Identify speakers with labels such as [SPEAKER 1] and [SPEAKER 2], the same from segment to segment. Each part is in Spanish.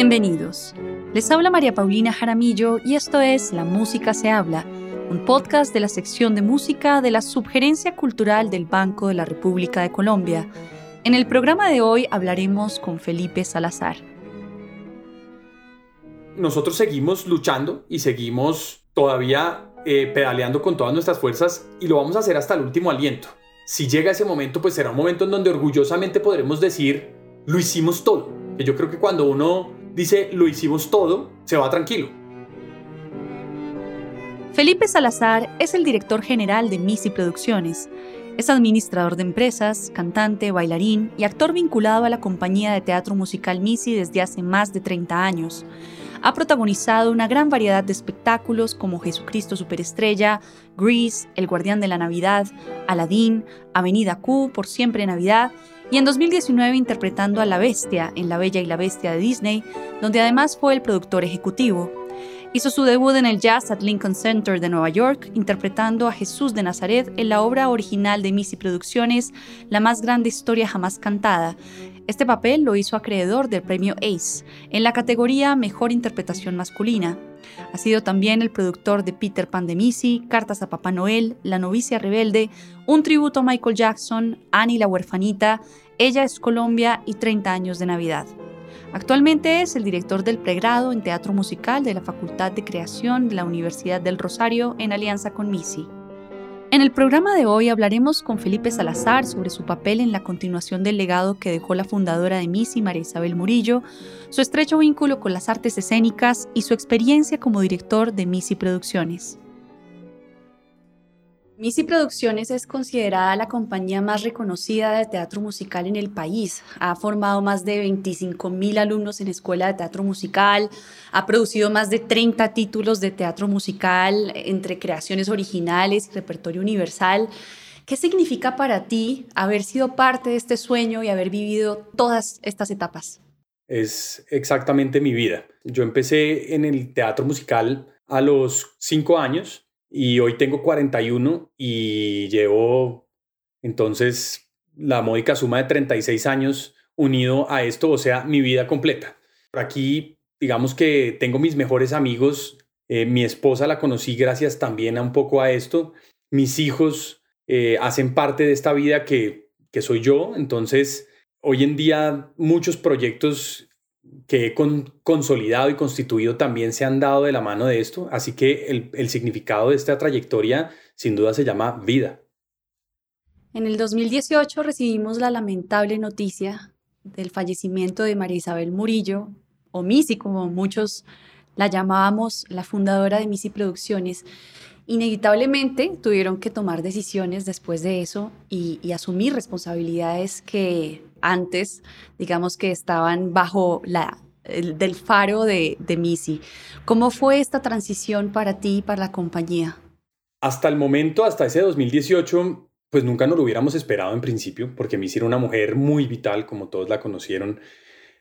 [SPEAKER 1] Bienvenidos. Les habla María Paulina Jaramillo y esto es La Música se habla, un podcast de la sección de música de la Subgerencia Cultural del Banco de la República de Colombia. En el programa de hoy hablaremos con Felipe Salazar.
[SPEAKER 2] Nosotros seguimos luchando y seguimos todavía eh, pedaleando con todas nuestras fuerzas y lo vamos a hacer hasta el último aliento. Si llega ese momento, pues será un momento en donde orgullosamente podremos decir, lo hicimos todo. Yo creo que cuando uno dice, lo hicimos todo, se va tranquilo.
[SPEAKER 1] Felipe Salazar es el director general de Misi Producciones. Es administrador de empresas, cantante, bailarín y actor vinculado a la compañía de teatro musical Misi desde hace más de 30 años. Ha protagonizado una gran variedad de espectáculos como Jesucristo Superestrella, Grease, El Guardián de la Navidad, Aladdin, Avenida Q, Por Siempre Navidad, y en 2019 interpretando a La Bestia en La Bella y la Bestia de Disney, donde además fue el productor ejecutivo. Hizo su debut en el Jazz at Lincoln Center de Nueva York, interpretando a Jesús de Nazaret en la obra original de Missy Producciones, La más grande historia jamás cantada. Este papel lo hizo acreedor del premio ACE, en la categoría Mejor Interpretación Masculina. Ha sido también el productor de Peter Pan de Missy, Cartas a Papá Noel, La novicia rebelde, un tributo a Michael Jackson, Annie la huerfanita, Ella es Colombia y 30 años de Navidad. Actualmente es el director del pregrado en teatro musical de la Facultad de Creación de la Universidad del Rosario en alianza con MISI. En el programa de hoy hablaremos con Felipe Salazar sobre su papel en la continuación del legado que dejó la fundadora de MISI, María Isabel Murillo, su estrecho vínculo con las artes escénicas y su experiencia como director de MISI Producciones. Misi Producciones es considerada la compañía más reconocida de teatro musical en el país. Ha formado más de 25 mil alumnos en escuela de teatro musical, ha producido más de 30 títulos de teatro musical entre creaciones originales y repertorio universal. ¿Qué significa para ti haber sido parte de este sueño y haber vivido todas estas etapas?
[SPEAKER 2] Es exactamente mi vida. Yo empecé en el teatro musical a los cinco años y hoy tengo 41 y llevo entonces la módica suma de 36 años unido a esto, o sea, mi vida completa. Aquí, digamos que tengo mis mejores amigos, eh, mi esposa la conocí gracias también a un poco a esto, mis hijos eh, hacen parte de esta vida que, que soy yo, entonces hoy en día muchos proyectos que he consolidado y constituido también se han dado de la mano de esto, así que el, significado de esta trayectoria sin duda se llama vida.
[SPEAKER 1] En el 2018 recibimos la lamentable noticia del fallecimiento de María Isabel Murillo, o Misi, como muchos la llamábamos, la fundadora de Misi Producciones. Inevitablemente tuvieron que tomar decisiones después de eso y asumir responsabilidades que antes, digamos que estaban bajo la el, del faro de, de Missy. ¿Cómo fue esta transición para ti y para la compañía?
[SPEAKER 2] Hasta el momento, hasta ese 2018, pues nunca nos lo hubiéramos esperado en principio, porque Missy era una mujer muy vital, como todos la conocieron,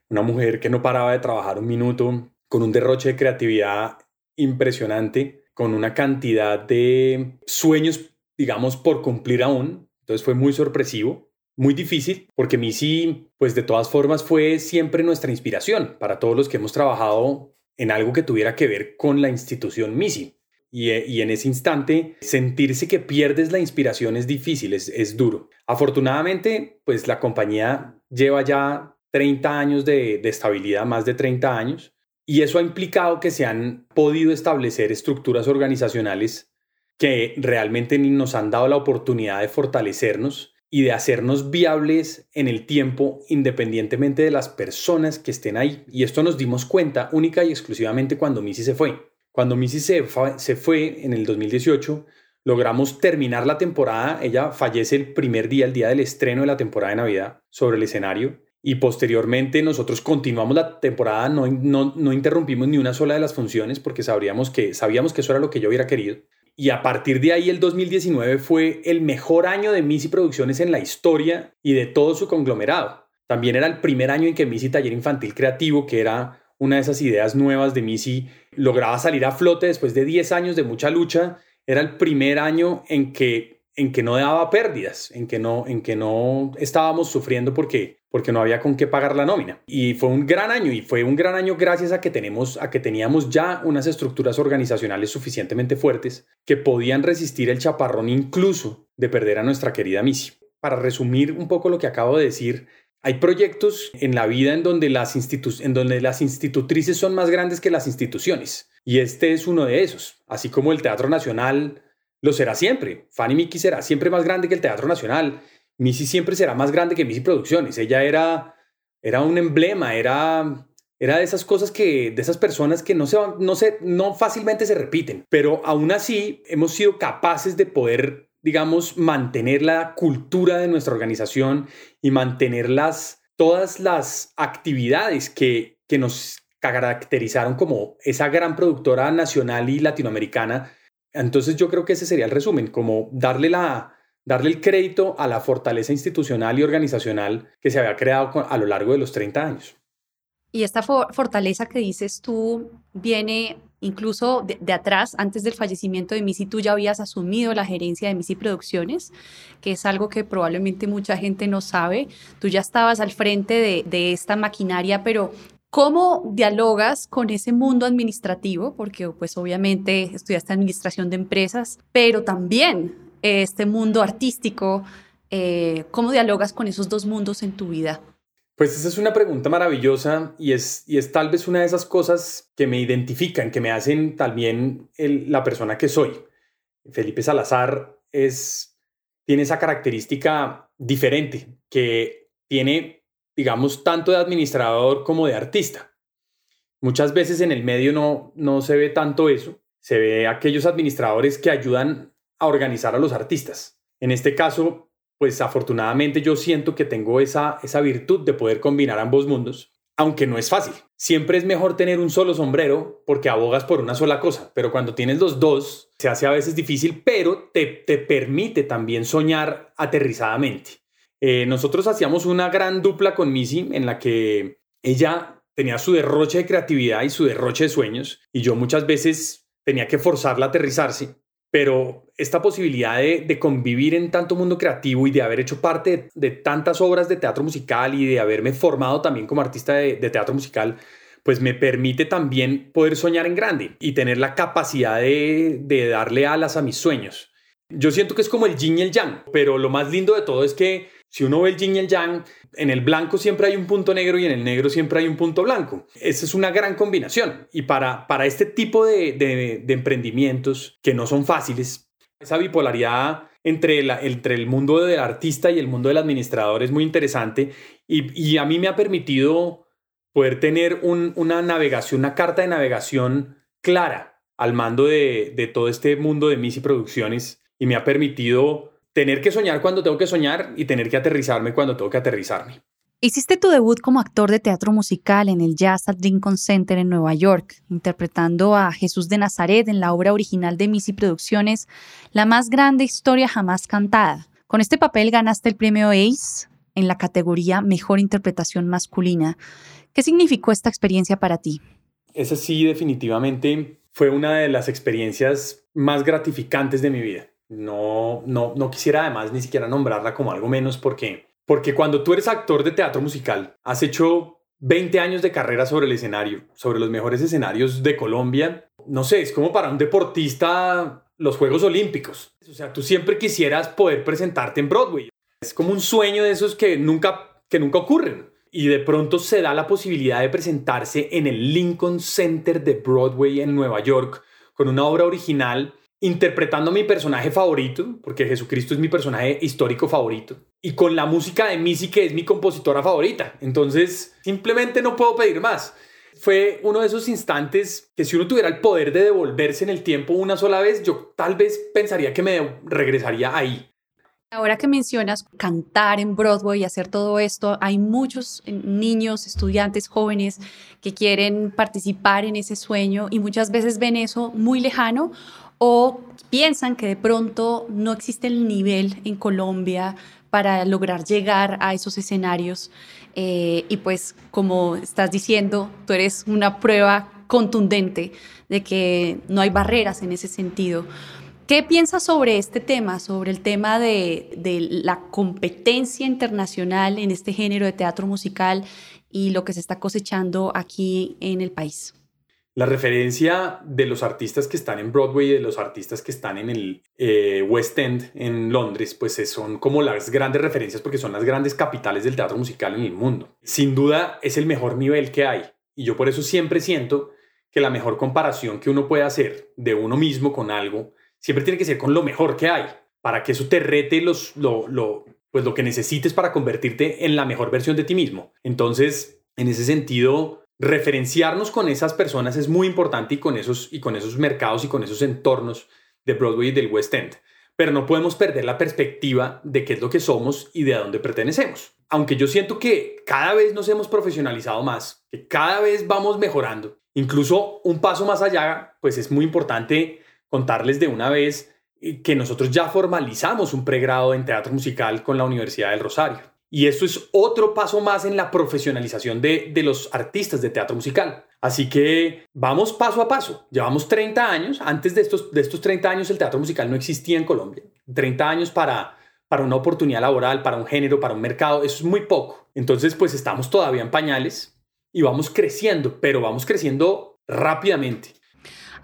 [SPEAKER 2] una mujer que no paraba de trabajar un minuto, con un derroche de creatividad impresionante, con una cantidad de sueños, digamos, por cumplir aún. Entonces fue muy sorpresivo muy difícil porque Missy, pues de todas formas fue siempre nuestra inspiración para todos los que hemos trabajado en algo que tuviera que ver con la institución Missy. Y, eh, y en ese instante, sentirse que pierdes la inspiración es difícil, es, es duro. Afortunadamente, pues la compañía lleva ya 30 años de, de estabilidad, más de 30 años, y eso ha implicado que se han podido establecer estructuras organizacionales que realmente nos han dado la oportunidad de fortalecernos y de hacernos viables en el tiempo independientemente de las personas que estén ahí. Y esto nos dimos cuenta única y exclusivamente cuando Missy se fue. Cuando Missy se se fue en el 2018, logramos terminar la temporada. Ella fallece el primer día, el día del estreno de la temporada de Navidad, sobre el escenario. Y posteriormente nosotros continuamos la temporada, no, no, no interrumpimos ni una sola de las funciones porque sabríamos que, sabíamos que eso era lo que yo hubiera querido. Y a partir de ahí el 2019 fue el mejor año de Missy Producciones en la historia y de todo su conglomerado. También era el primer año en que Missy Taller Infantil Creativo, que era una de esas ideas nuevas de Missy, lograba salir a flote después de 10 años de mucha lucha. Era el primer año en que, en que no daba pérdidas, en que no, en que no estábamos sufriendo porque, porque no había con qué pagar la nómina. Y fue un gran año y fue un gran año gracias a que tenemos a que teníamos ya unas estructuras organizacionales suficientemente fuertes que podían resistir el chaparrón incluso de perder a nuestra querida Missy. Para resumir un poco lo que acabo de decir, hay proyectos en la vida en donde las, en donde las institutrices son más grandes que las instituciones. Y este es uno de esos. Así como el Teatro Nacional lo será siempre. Fanny Mickey será siempre más grande que el Teatro Nacional. Missy siempre será más grande que Missy Producciones. Ella era, era un emblema, era, era de esas cosas que, de esas personas que no, se, no, se, no fácilmente se repiten. Pero aún así hemos sido capaces de poder digamos, mantener la cultura de nuestra organización y mantener las, todas las actividades que, que nos caracterizaron como esa gran productora nacional y latinoamericana. Entonces yo creo que ese sería el resumen, como darle, la, darle el crédito a la fortaleza institucional y organizacional que se había creado a lo largo de los 30 años.
[SPEAKER 1] Y esta fortaleza que dices tú viene incluso de, atrás, antes del fallecimiento de Missy, tú ya habías asumido la gerencia de Missy Producciones, que es algo que probablemente mucha gente no sabe. Tú ya estabas al frente de, de esta maquinaria, pero ¿Cómo dialogas con ese mundo administrativo? Porque pues obviamente estudiaste administración de empresas, pero también este mundo artístico. Eh, ¿Cómo dialogas con esos dos mundos en tu vida?
[SPEAKER 2] Pues esa es una pregunta maravillosa y es, y es tal vez una de esas cosas que me identifican, que me hacen también la persona que soy. Felipe Salazar es, tiene esa característica diferente, que tiene, digamos, tanto de administrador como de artista. Muchas veces en el medio no, no se ve tanto eso, se ve aquellos administradores que ayudan a organizar a los artistas. En este caso, pues afortunadamente yo siento que tengo esa, esa virtud de poder combinar ambos mundos, aunque no es fácil. Siempre es mejor tener un solo sombrero porque abogas por una sola cosa, pero cuando tienes los dos se hace a veces difícil, pero te, te permite también soñar aterrizadamente. Eh, nosotros hacíamos una gran dupla con Missy en la que ella tenía su derroche de creatividad y su derroche de sueños y yo muchas veces tenía que forzarla a aterrizarse pero esta posibilidad de, convivir en tanto mundo creativo y de haber hecho parte de, tantas obras de teatro musical y de haberme formado también como artista de, teatro musical, pues me permite también poder soñar en grande y tener la capacidad de, de darle alas a mis sueños. Yo siento que es como el yin y el yang, pero lo más lindo de todo es que si uno ve el yin y el yang, en el blanco siempre hay un punto negro y en el negro siempre hay un punto blanco. Esa es una gran combinación. Y para, para este tipo de, de, emprendimientos que no son fáciles, esa bipolaridad entre, la, entre el mundo del artista y el mundo del administrador es muy interesante y, y a mí me ha permitido poder tener un, una navegación, una carta de navegación clara al mando de, de todo este mundo de Missy Producciones y me ha permitido tener que soñar cuando tengo que soñar y tener que aterrizarme cuando tengo que aterrizarme.
[SPEAKER 1] Hiciste tu debut como actor de teatro musical en el Jazz at Lincoln Center en Nueva York, interpretando a Jesús de Nazaret en la obra original de Missy Producciones, La más grande historia jamás cantada. Con este papel ganaste el premio ACE en la categoría Mejor Interpretación Masculina. ¿Qué significó esta experiencia para ti?
[SPEAKER 2] Esa sí, definitivamente fue una de las experiencias más gratificantes de mi vida. No, no, no quisiera además ni siquiera nombrarla como algo menos porque, porque cuando tú eres actor de teatro musical, has hecho 20 años de carrera sobre el escenario, sobre los mejores escenarios de Colombia, no sé, es como para un deportista los Juegos Olímpicos. O sea, tú siempre quisieras poder presentarte en Broadway. Es como un sueño de esos que nunca, que nunca ocurren. Y de pronto se da la posibilidad de presentarse en el Lincoln Center de Broadway en Nueva York con una obra original interpretando a mi personaje favorito, porque Jesucristo es mi personaje histórico favorito, y con la música de Missy, que es mi compositora favorita. Entonces, simplemente no puedo pedir más. Fue uno de esos instantes que si uno tuviera el poder de devolverse en el tiempo una sola vez, yo tal vez pensaría que me regresaría ahí.
[SPEAKER 1] Ahora que mencionas cantar en Broadway y hacer todo esto, hay muchos niños, estudiantes, jóvenes que quieren participar en ese sueño y muchas veces ven eso muy lejano o piensan que de pronto no existe el nivel en Colombia para lograr llegar a esos escenarios. Eh, y pues como estás diciendo, tú eres una prueba contundente de que no hay barreras en ese sentido. ¿Qué piensas sobre este tema, sobre el tema de, la competencia internacional en este género de teatro musical y lo que se está cosechando aquí en el país?
[SPEAKER 2] La referencia de los artistas que están en Broadway y de los artistas que están en el eh, West End en Londres, pues son como las grandes referencias porque son las grandes capitales del teatro musical en el mundo. Sin duda es el mejor nivel que hay y yo por eso siempre siento que la mejor comparación que uno puede hacer de uno mismo con algo siempre tiene que ser con lo mejor que hay, para que eso te rete los, lo, lo, pues lo que necesites para convertirte en la mejor versión de ti mismo. Entonces, en ese sentido, referenciarnos con esas personas es muy importante y con esos, y con esos mercados y con esos entornos de Broadway y del West End. Pero no podemos perder la perspectiva de qué es lo que somos y de a dónde pertenecemos. Aunque yo siento que cada vez nos hemos profesionalizado más, que cada vez vamos mejorando, incluso un paso más allá, pues es muy importante contarles de una vez eh, que nosotros ya formalizamos un pregrado en teatro musical con la Universidad del Rosario. Y esto es otro paso más en la profesionalización de, los artistas de teatro musical. Así que vamos paso a paso. Llevamos 30 años. Antes de estos, de estos 30 años el teatro musical no existía en Colombia. 30 años para, para una oportunidad laboral, para un género, para un mercado, eso es muy poco. Entonces, pues estamos todavía en pañales y vamos creciendo, pero vamos creciendo rápidamente.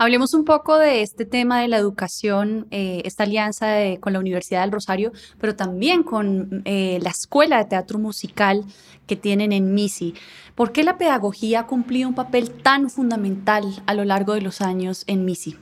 [SPEAKER 1] Hablemos un poco de este tema de la educación, eh, esta alianza con la Universidad del Rosario, pero también con eh, la Escuela de Teatro Musical que tienen en MISI. ¿Por qué la pedagogía ha cumplido un papel tan fundamental a lo largo de los años en MISI?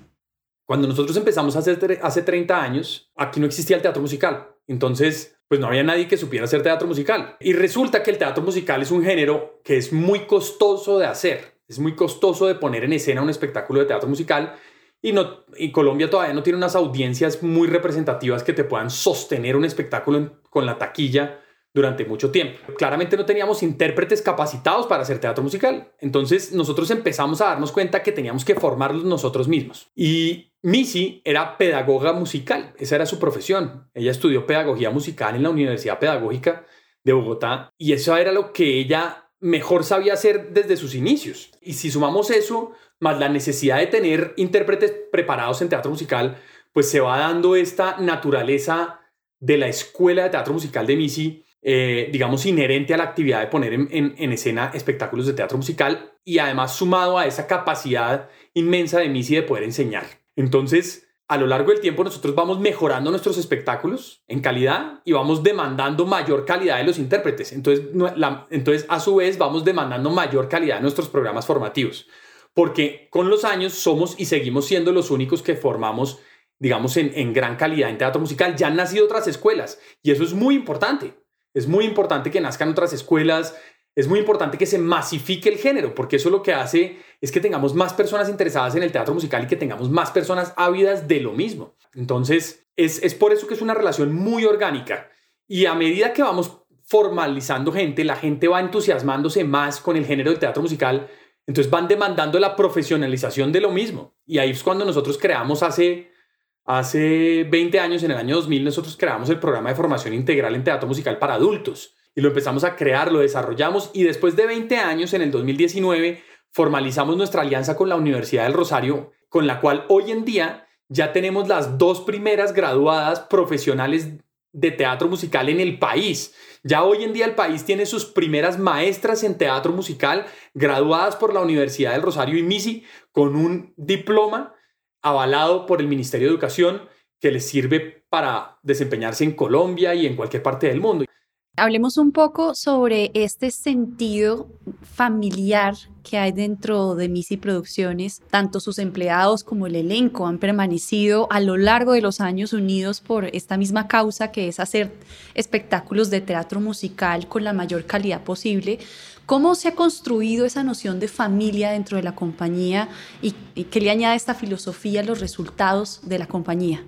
[SPEAKER 2] Cuando nosotros empezamos hace, hace 30 años, aquí no existía el teatro musical. Entonces, pues no había nadie que supiera hacer teatro musical. Y resulta que el teatro musical es un género que es muy costoso de hacer. Es muy costoso de poner en escena un espectáculo de teatro musical y, no, y Colombia todavía no tiene unas audiencias muy representativas que te puedan sostener un espectáculo con la taquilla durante mucho tiempo. Claramente no teníamos intérpretes capacitados para hacer teatro musical. Entonces nosotros empezamos a darnos cuenta que teníamos que formarlos nosotros mismos. Y Missy era pedagoga musical, esa era su profesión. Ella estudió pedagogía musical en la Universidad Pedagógica de Bogotá y eso era lo que ella mejor sabía hacer desde sus inicios. Y si sumamos eso, más la necesidad de tener intérpretes preparados en teatro musical, pues se va dando esta naturaleza de la escuela de teatro musical de Misi, eh, digamos, inherente a la actividad de poner en, en, escena espectáculos de teatro musical y además sumado a esa capacidad inmensa de Misi de poder enseñar. Entonces, a lo largo del tiempo nosotros vamos mejorando nuestros espectáculos en calidad y vamos demandando mayor calidad de los intérpretes. Entonces, entonces a su vez, vamos demandando mayor calidad de nuestros programas formativos. Porque con los años somos y seguimos siendo los únicos que formamos, digamos, en, en gran calidad en teatro musical. Ya han nacido otras escuelas y eso es muy importante. Es muy importante que nazcan otras escuelas, es muy importante que se masifique el género, porque eso lo que hace es que tengamos más personas interesadas en el teatro musical y que tengamos más personas ávidas de lo mismo. Entonces, es, es por eso que es una relación muy orgánica. Y a medida que vamos formalizando gente, la gente va entusiasmándose más con el género del teatro musical, entonces van demandando la profesionalización de lo mismo. Y ahí es cuando nosotros creamos hace, hace 20 años, en el año 2000, nosotros creamos el programa de formación integral en teatro musical para adultos y lo empezamos a crear, lo desarrollamos y después de 20 años, en el 2019, formalizamos nuestra alianza con la Universidad del Rosario, con la cual hoy en día ya tenemos las dos primeras graduadas profesionales de teatro musical en el país. Ya hoy en día el país tiene sus primeras maestras en teatro musical graduadas por la Universidad del Rosario y MISI con un diploma avalado por el Ministerio de Educación que les sirve para desempeñarse en Colombia y en cualquier parte del mundo.
[SPEAKER 1] Hablemos un poco sobre este sentido familiar que hay dentro de Misi Producciones. Tanto sus empleados como el elenco han permanecido a lo largo de los años unidos por esta misma causa que es hacer espectáculos de teatro musical con la mayor calidad posible. ¿Cómo se ha construido esa noción de familia dentro de la compañía y, y qué le añade esta filosofía a los resultados de la compañía?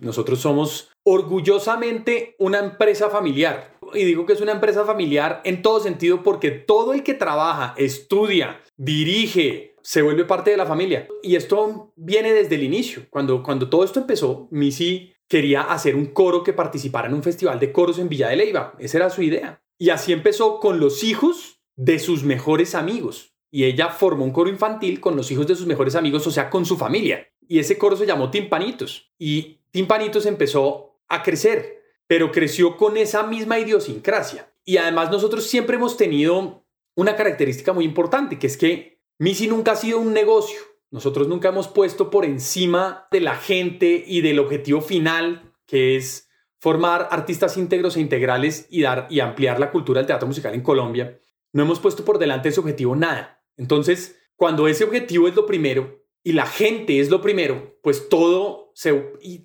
[SPEAKER 2] Nosotros somos orgullosamente una empresa familiar y digo que es una empresa familiar en todo sentido porque todo el que trabaja, estudia, dirige, se vuelve parte de la familia. Y esto viene desde el inicio. Cuando, cuando todo esto empezó, Missy quería hacer un coro que participara en un festival de coros en Villa de Leyva. Esa era su idea. Y así empezó con los hijos de sus mejores amigos. Y ella formó un coro infantil con los hijos de sus mejores amigos, o sea, con su familia. y ese coro se llamó Timpanitos. Y Timpanitos empezó a crecer, pero creció con esa misma idiosincrasia. Y además nosotros siempre hemos tenido una característica muy importante, que es que Missy nunca ha sido un negocio. Nosotros nunca hemos puesto por encima de la gente y del objetivo final, que es formar artistas íntegros e integrales y dar y ampliar la cultura del teatro musical en Colombia. No hemos puesto por delante ese objetivo nada. Entonces, cuando ese objetivo es lo primero y la gente es lo primero, pues todo se,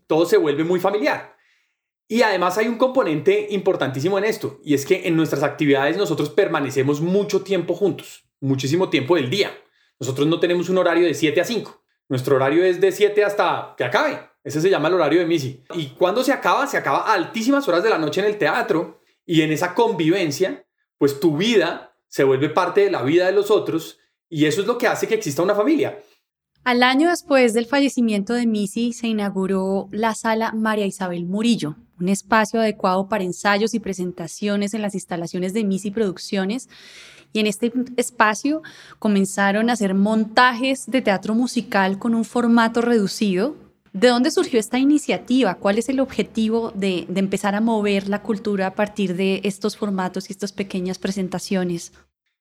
[SPEAKER 2] todo se vuelve muy familiar. Y además hay un componente importantísimo en esto, y es que en nuestras actividades nosotros permanecemos mucho tiempo juntos, muchísimo tiempo del día. Nosotros no tenemos un horario de 7 a 5. Nuestro horario es de 7 hasta que acabe. Ese se llama el horario de Missy. Y cuando se acaba, se acaba a altísimas horas de la noche en el teatro. Y en esa convivencia, pues tu vida se vuelve parte de la vida de los otros. Y eso es lo que hace que exista una familia.
[SPEAKER 1] Al año después del fallecimiento de Missy, se inauguró la sala María Isabel Murillo, un espacio adecuado para ensayos y presentaciones en las instalaciones de Missy Producciones y en este espacio comenzaron a hacer montajes de teatro musical con un formato reducido. ¿De dónde surgió esta iniciativa? ¿Cuál es el objetivo de, empezar a mover la cultura a partir de estos formatos y estas pequeñas presentaciones?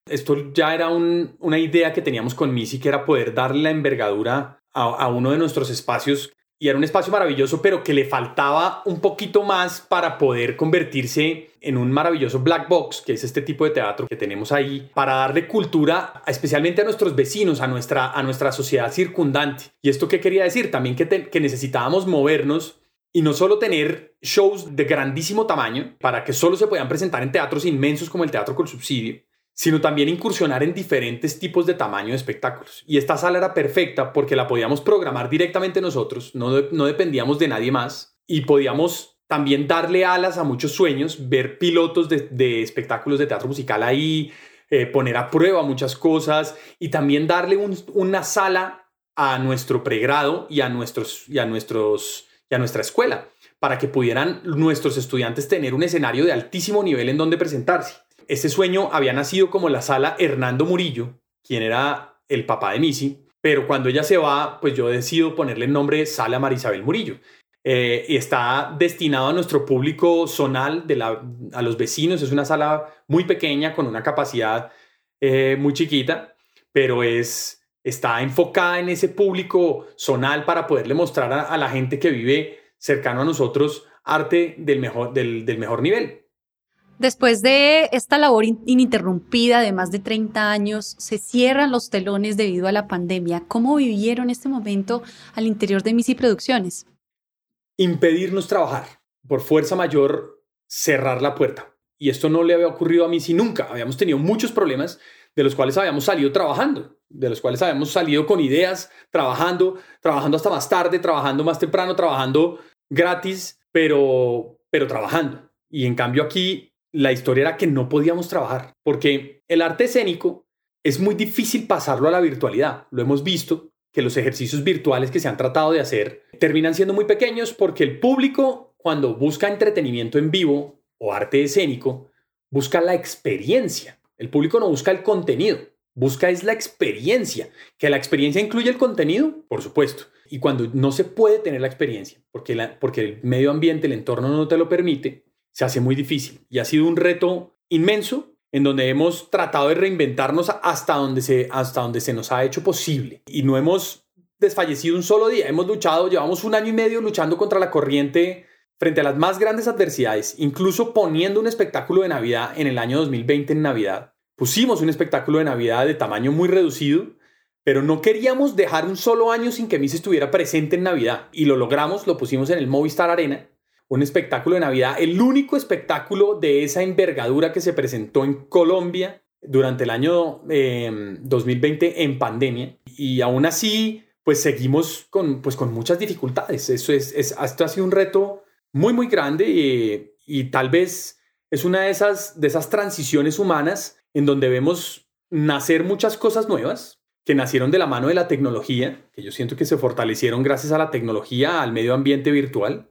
[SPEAKER 2] Esto ya era una idea que teníamos con Missy, que era poder darle la envergadura a uno de nuestros espacios y era un espacio maravilloso, pero que le faltaba un poquito más para poder convertirse en un maravilloso black box, que es este tipo de teatro que tenemos ahí, para darle cultura especialmente a nuestros vecinos, a nuestra, a nuestra sociedad circundante. ¿Y esto qué quería decir? También que, necesitábamos movernos y no solo tener shows de grandísimo tamaño para que solo se puedan presentar en teatros inmensos como el Teatro con Subsidio, sino también incursionar en diferentes tipos de tamaño de espectáculos. Y esta sala era perfecta porque la podíamos programar directamente nosotros, no, no dependíamos de nadie más y podíamos también darle alas a muchos sueños, ver pilotos de, espectáculos de teatro musical ahí, eh, poner a prueba muchas cosas y también darle una sala a nuestro pregrado y a, nuestros, y, a nuestros, y a nuestra escuela para que pudieran nuestros estudiantes tener un escenario de altísimo nivel en donde presentarse. Ese sueño había nacido como la sala Hernando Murillo, quien era el papá de Missy, pero cuando ella se va, pues yo decido ponerle el nombre Sala Marisabel Murillo. Eh, está destinado a nuestro público zonal, de la, a los vecinos. Es una sala muy pequeña, con una capacidad eh, muy chiquita, pero es, está enfocada en ese público zonal para poderle mostrar a, la gente que vive cercano a nosotros arte del mejor, del, del mejor nivel.
[SPEAKER 1] Después de esta labor ininterrumpida de más de 30 años, se cierran los telones debido a la pandemia. ¿Cómo vivieron este momento al interior de Missy Producciones?
[SPEAKER 2] Impedirnos trabajar. Por fuerza mayor, cerrar la puerta. Y esto no le había ocurrido a Missy nunca. Habíamos tenido muchos problemas de los cuales habíamos salido trabajando, de los cuales habíamos salido con ideas, trabajando, trabajando hasta más tarde, trabajando más temprano, trabajando gratis, pero, pero trabajando. Y en cambio aquí la historia era que no podíamos trabajar, porque el arte escénico es muy difícil pasarlo a la virtualidad. Lo hemos visto, que los ejercicios virtuales que se han tratado de hacer terminan siendo muy pequeños porque el público, cuando busca entretenimiento en vivo o arte escénico, busca la experiencia. El público no busca el contenido, busca es la experiencia. ¿Que la experiencia incluye el contenido? Por supuesto. Y cuando no se puede tener la experiencia, porque, porque el medio ambiente, el entorno no te lo permite, se hace muy difícil. Y ha sido un reto inmenso en donde hemos tratado de reinventarnos hasta donde se, hasta donde se nos ha hecho posible. Y no hemos desfallecido un solo día, hemos luchado, llevamos un año y medio luchando contra la corriente frente a las más grandes adversidades, incluso poniendo un espectáculo de Navidad en el año 2020 en Navidad. Pusimos un espectáculo de Navidad de tamaño muy reducido, pero no queríamos dejar un solo año sin que Miss estuviera presente en Navidad. Y lo logramos, lo pusimos en el Movistar Arena un espectáculo de Navidad, el único espectáculo de esa envergadura que se presentó en Colombia durante el año 2020 em, en pandemia. Y aún así, pues seguimos con, pues, con muchas dificultades. Eso es, esto ha sido un reto muy, muy grande y, y tal vez es una de esas, de esas transiciones humanas en donde vemos nacer muchas cosas nuevas que nacieron de la mano de la tecnología, que yo siento que se fortalecieron gracias a la tecnología, al medio ambiente virtual,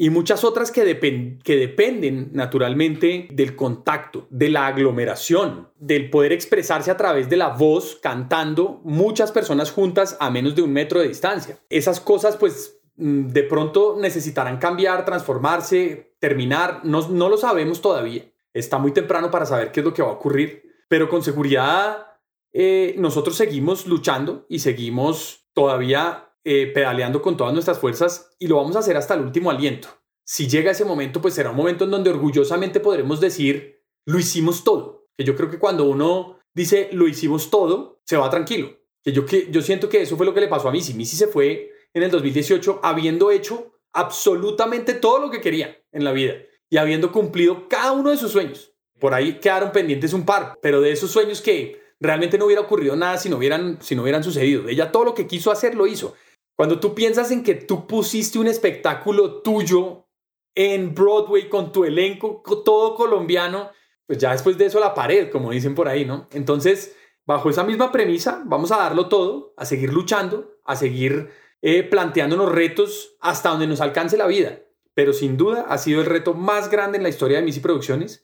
[SPEAKER 2] y muchas otras que, que dependen naturalmente del contacto, de la aglomeración, del poder expresarse a través de la voz cantando muchas personas juntas a menos de un metro de distancia. Esas cosas pues mm, de pronto necesitarán cambiar, transformarse, terminar, no, no lo sabemos todavía. Está muy temprano para saber qué es lo que va a ocurrir, pero con seguridad eh, nosotros seguimos luchando y seguimos todavía eh, pedaleando con todas nuestras fuerzas y lo vamos a hacer hasta el último aliento. Si llega ese momento, pues será un momento en donde orgullosamente podremos decir, lo hicimos todo. Que yo creo que cuando uno dice, lo hicimos todo, se va tranquilo. Que yo, que yo siento que eso fue lo que le pasó a Missy. Missy se fue en el 2018 habiendo hecho absolutamente todo lo que quería en la vida y habiendo cumplido cada uno de sus sueños. Por ahí quedaron pendientes un par, pero de esos sueños que realmente no hubiera ocurrido nada si no hubieran, si no hubieran sucedido. Ella todo lo que quiso hacer lo hizo. Cuando tú piensas en que tú pusiste un espectáculo tuyo en Broadway con tu elenco todo colombiano, pues ya después de eso la pared, como dicen por ahí, ¿no? Entonces, bajo esa misma premisa, vamos a darlo todo, a seguir luchando, a seguir eh, planteándonos retos hasta donde nos alcance la vida. Pero sin duda ha sido el reto más grande en la historia de Missy Producciones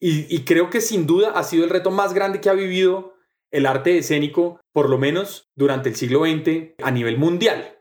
[SPEAKER 2] y, y creo que sin duda ha sido el reto más grande que ha vivido el arte escénico, por lo menos durante el siglo XX a nivel mundial.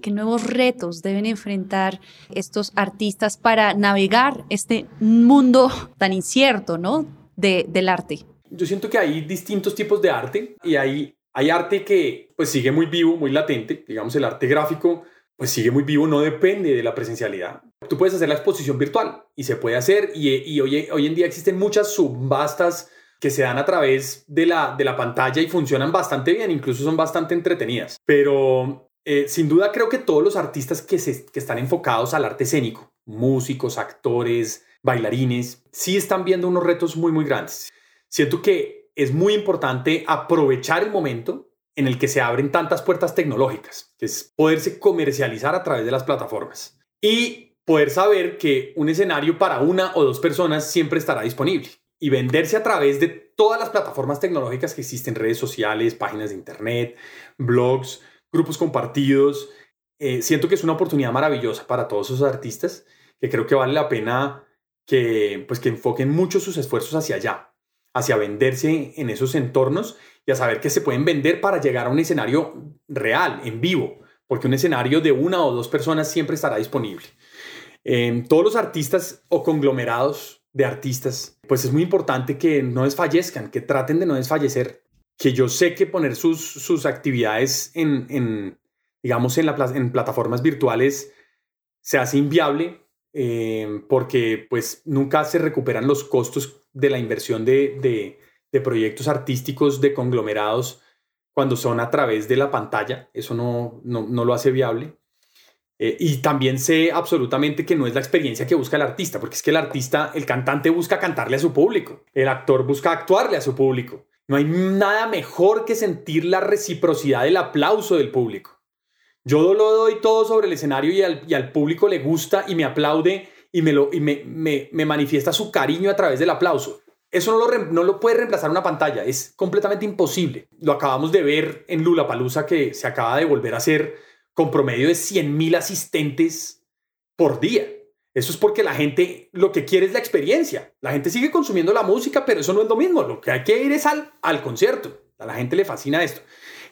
[SPEAKER 1] ¿Qué nuevos retos deben enfrentar estos artistas para navegar este mundo tan incierto, ¿no? De, del arte.
[SPEAKER 2] Yo siento que hay distintos tipos de arte y hay, hay arte que pues sigue muy vivo, muy latente. Digamos, el arte gráfico pues sigue muy vivo, no depende de la presencialidad. Tú puedes hacer la exposición virtual y se puede hacer y, y hoy, hoy en día existen muchas subastas que se dan a través de la, de la pantalla y funcionan bastante bien, incluso son bastante entretenidas. Pero eh, sin duda creo que todos los artistas que, se, que están enfocados al arte escénico, músicos, actores, bailarines, sí están viendo unos retos muy, muy grandes. Siento que es muy importante aprovechar el momento en el que se abren tantas puertas tecnológicas, que es poderse comercializar a través de las plataformas y poder saber que un escenario para una o dos personas siempre estará disponible y venderse a través de todas las plataformas tecnológicas que existen, redes sociales, páginas de internet, blogs, grupos compartidos. Eh, siento que es una oportunidad maravillosa para todos esos artistas que creo que vale la pena que, pues, que enfoquen mucho sus esfuerzos hacia allá, hacia venderse en esos entornos y a saber que se pueden vender para llegar a un escenario real, en vivo, porque un escenario de una o dos personas siempre estará disponible. Eh, todos los artistas o conglomerados de artistas, pues es muy importante que no desfallezcan, que traten de no desfallecer que yo sé que poner sus, sus actividades en, en, digamos, en, la, en plataformas virtuales se hace inviable eh, porque pues nunca se recuperan los costos de la inversión de, de, proyectos artísticos de conglomerados cuando son a través de la pantalla. Eso no, no, no lo hace viable. Eh, y también sé absolutamente que no es la experiencia que busca el artista, porque es que el artista, el cantante busca cantarle a su público, el actor busca actuarle a su público, no hay nada mejor que sentir la reciprocidad del aplauso del público. Yo lo doy todo sobre el escenario y al, público le gusta y me aplaude y, me, lo, y me, me, manifiesta su cariño a través del aplauso. Eso no lo, no lo puede reemplazar una pantalla, es completamente imposible. Lo acabamos de ver en Lula Palusa que se acaba de volver a hacer con promedio de 100.000 asistentes por día. Eso es porque la gente lo que quiere es la experiencia. La gente sigue consumiendo la música, pero eso no es lo mismo. Lo que hay que ir es al, al concierto. A la gente le fascina esto.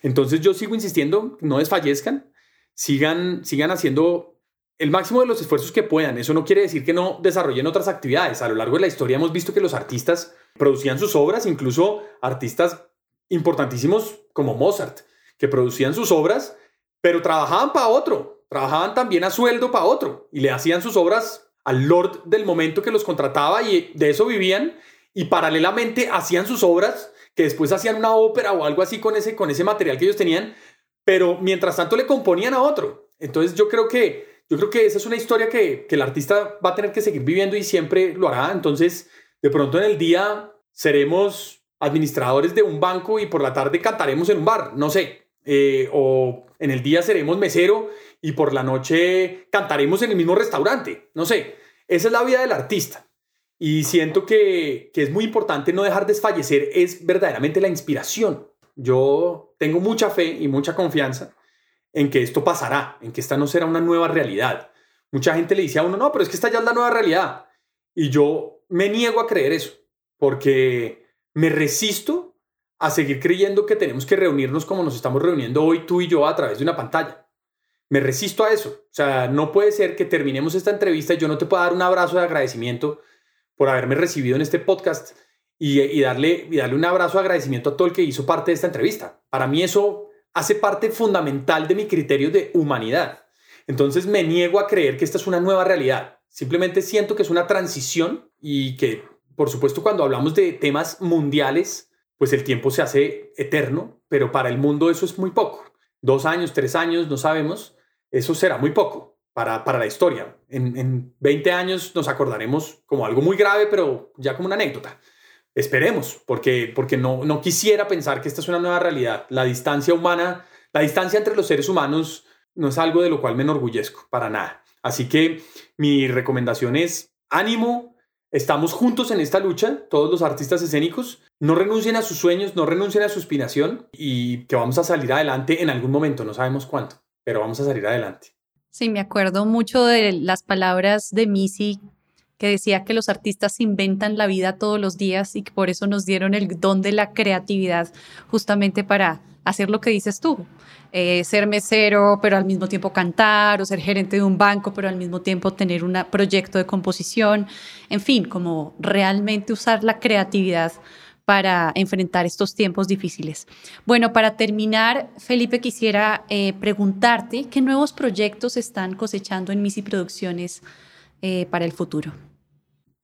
[SPEAKER 2] Entonces yo sigo insistiendo, no desfallezcan, sigan, sigan haciendo el máximo de los esfuerzos que puedan. Eso no quiere decir que no desarrollen otras actividades. A lo largo de la historia hemos visto que los artistas producían sus obras, incluso artistas importantísimos como Mozart, que producían sus obras, pero trabajaban para otro trabajaban también a sueldo para otro y le hacían sus obras al Lord del momento que los contrataba y de eso vivían y paralelamente hacían sus obras que después hacían una ópera o algo así con ese, con ese material que ellos tenían, pero mientras tanto le componían a otro. Entonces yo creo que, yo creo que esa es una historia que, que el artista va a tener que seguir viviendo y siempre lo hará. Entonces de pronto en el día seremos administradores de un banco y por la tarde cantaremos en un bar, no sé. Eh, o en el día seremos mesero y por la noche cantaremos en el mismo restaurante. No sé, esa es la vida del artista. Y siento que, es muy importante no dejar desfallecer, es verdaderamente la inspiración. Yo tengo mucha fe y mucha confianza en que esto pasará, en que esta no será una nueva realidad, mucha gente le dice a uno, no, pero es que esta ya es la nueva realidad. Y yo me niego a creer eso, porque me resisto a seguir creyendo que tenemos que reunirnos como nos estamos reuniendo hoy tú y yo a través de una pantalla. Me resisto a eso. O sea, no puede ser que terminemos esta entrevista y yo no te pueda dar un abrazo de agradecimiento por haberme recibido en este podcast y, darle, y darle un abrazo de agradecimiento a todo el que hizo parte de esta entrevista. Para mí eso hace parte fundamental de mi criterio de humanidad. Entonces me niego a creer que esta es una nueva realidad. Simplemente siento que es una transición y que, por supuesto, cuando hablamos de temas mundiales, pues el tiempo se hace eterno, pero para el mundo eso es muy poco. Dos años, tres años, no sabemos, eso será muy poco para, para la historia. En, en 20 años nos acordaremos como algo muy grave, pero ya como una anécdota. Esperemos, porque, porque no, no quisiera pensar que esta es una nueva realidad. La distancia humana, la distancia entre los seres humanos no es algo de lo cual me enorgullezco, para nada. Así que mi recomendación es ánimo, estamos juntos en esta lucha, todos los artistas escénicos, no renuncien a sus sueños, no renuncien a su inspiración y que vamos a salir adelante en algún momento, no sabemos cuánto, pero vamos a salir adelante.
[SPEAKER 1] Sí, me acuerdo mucho de las palabras de Missy que decía que los artistas inventan la vida todos los días y que por eso nos dieron el don de la creatividad justamente para hacer lo que dices tú, eh, ser mesero pero al mismo tiempo cantar o ser gerente de un banco pero al mismo tiempo tener un proyecto de composición, en fin, como realmente usar la creatividad para enfrentar estos tiempos difíciles. Bueno, para terminar, Felipe, quisiera eh, preguntarte qué nuevos proyectos están cosechando en Misi Producciones eh, para el futuro.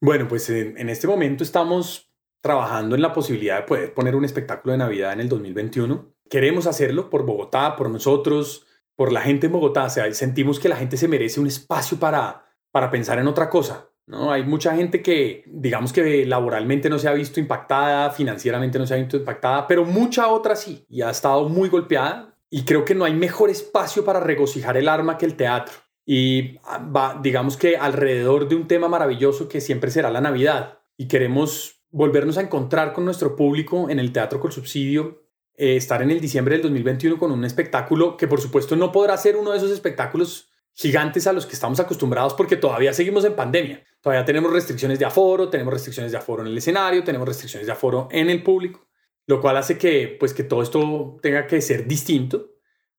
[SPEAKER 2] Bueno, pues en, este momento estamos trabajando en la posibilidad de poder poner un espectáculo de Navidad en el 2021. Queremos hacerlo por Bogotá, por nosotros, por la gente en Bogotá. O sea, sentimos que la gente se merece un espacio para, para pensar en otra cosa. ¿No? Hay mucha gente que, digamos que laboralmente no se ha visto impactada, financieramente no se ha visto impactada, pero mucha otra sí, y ha estado muy golpeada. Y creo que no hay mejor espacio para regocijar el alma que el teatro y va, digamos que alrededor de un tema maravilloso que siempre será la Navidad. Y queremos volvernos a encontrar con nuestro público en el Teatro con Subsidio, eh, estar en el diciembre del 2021 con un espectáculo que por supuesto no podrá ser uno de esos espectáculos gigantes a los que estamos acostumbrados porque todavía seguimos en pandemia. Todavía tenemos restricciones de aforo, tenemos restricciones de aforo en el escenario, tenemos restricciones de aforo en el público, lo cual hace que pues que todo esto tenga que ser distinto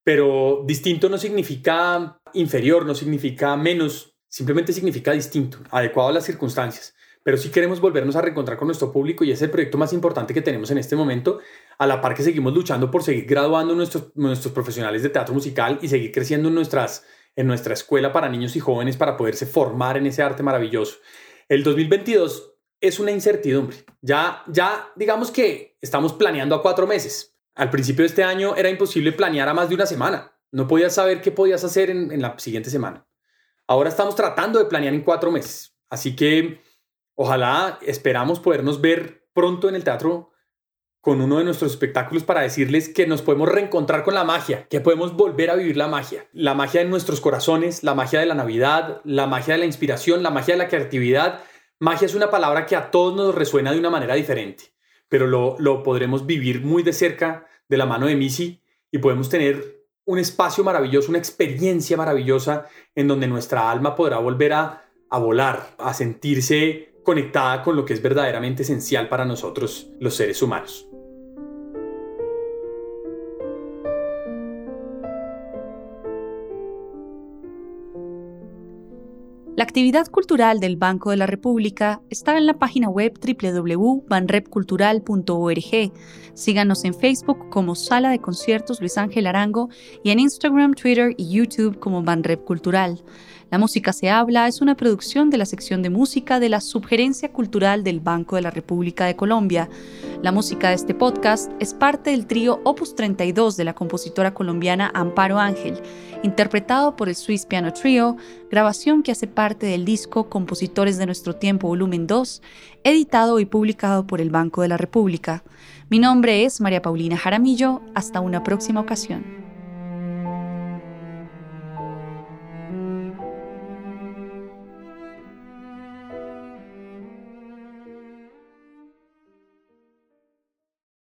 [SPEAKER 2] pero distinto no significa inferior, no significa menos, simplemente significa distinto, adecuado a las circunstancias. Pero sí queremos volvernos a reencontrar con nuestro público y es el proyecto más importante que tenemos en este momento, a la par que seguimos luchando por seguir graduando nuestros, nuestros profesionales de teatro musical y seguir creciendo en, nuestras, en nuestra escuela para niños y jóvenes para poderse formar en ese arte maravilloso. El 2022 es una incertidumbre. Ya, ya digamos que estamos planeando a cuatro meses, al principio de este año era imposible planear a más de una semana. No podías saber qué podías hacer en, la siguiente semana. Ahora estamos tratando de planear en cuatro meses. Así que ojalá esperamos podernos ver pronto en el teatro con uno de nuestros espectáculos para decirles que nos podemos reencontrar con la magia, que podemos volver a vivir la magia. La magia en nuestros corazones, la magia de la Navidad, la magia de la inspiración, la magia de la creatividad. Magia es una palabra que a todos nos resuena de una manera diferente pero lo, podremos vivir muy de cerca de la mano de Missy y podemos tener un espacio maravilloso, una experiencia maravillosa en donde nuestra alma podrá volver a, a volar, a sentirse conectada con lo que es verdaderamente esencial para nosotros los seres humanos.
[SPEAKER 1] La actividad cultural del Banco de la República está en la página web www.banrepcultural.org. Síganos en Facebook como Sala de Conciertos Luis Ángel Arango y en Instagram, Twitter y YouTube como Banrep Cultural. La Música se habla es una producción de la sección de música de la Subgerencia Cultural del Banco de la República de Colombia. La música de este podcast es parte del trío Opus 32 de la compositora colombiana Amparo Ángel interpretado por el Swiss Piano Trio, grabación que hace parte del disco Compositores de Nuestro Tiempo Volumen 2, editado y publicado por el Banco de la República. Mi nombre es María Paulina Jaramillo, hasta una próxima ocasión.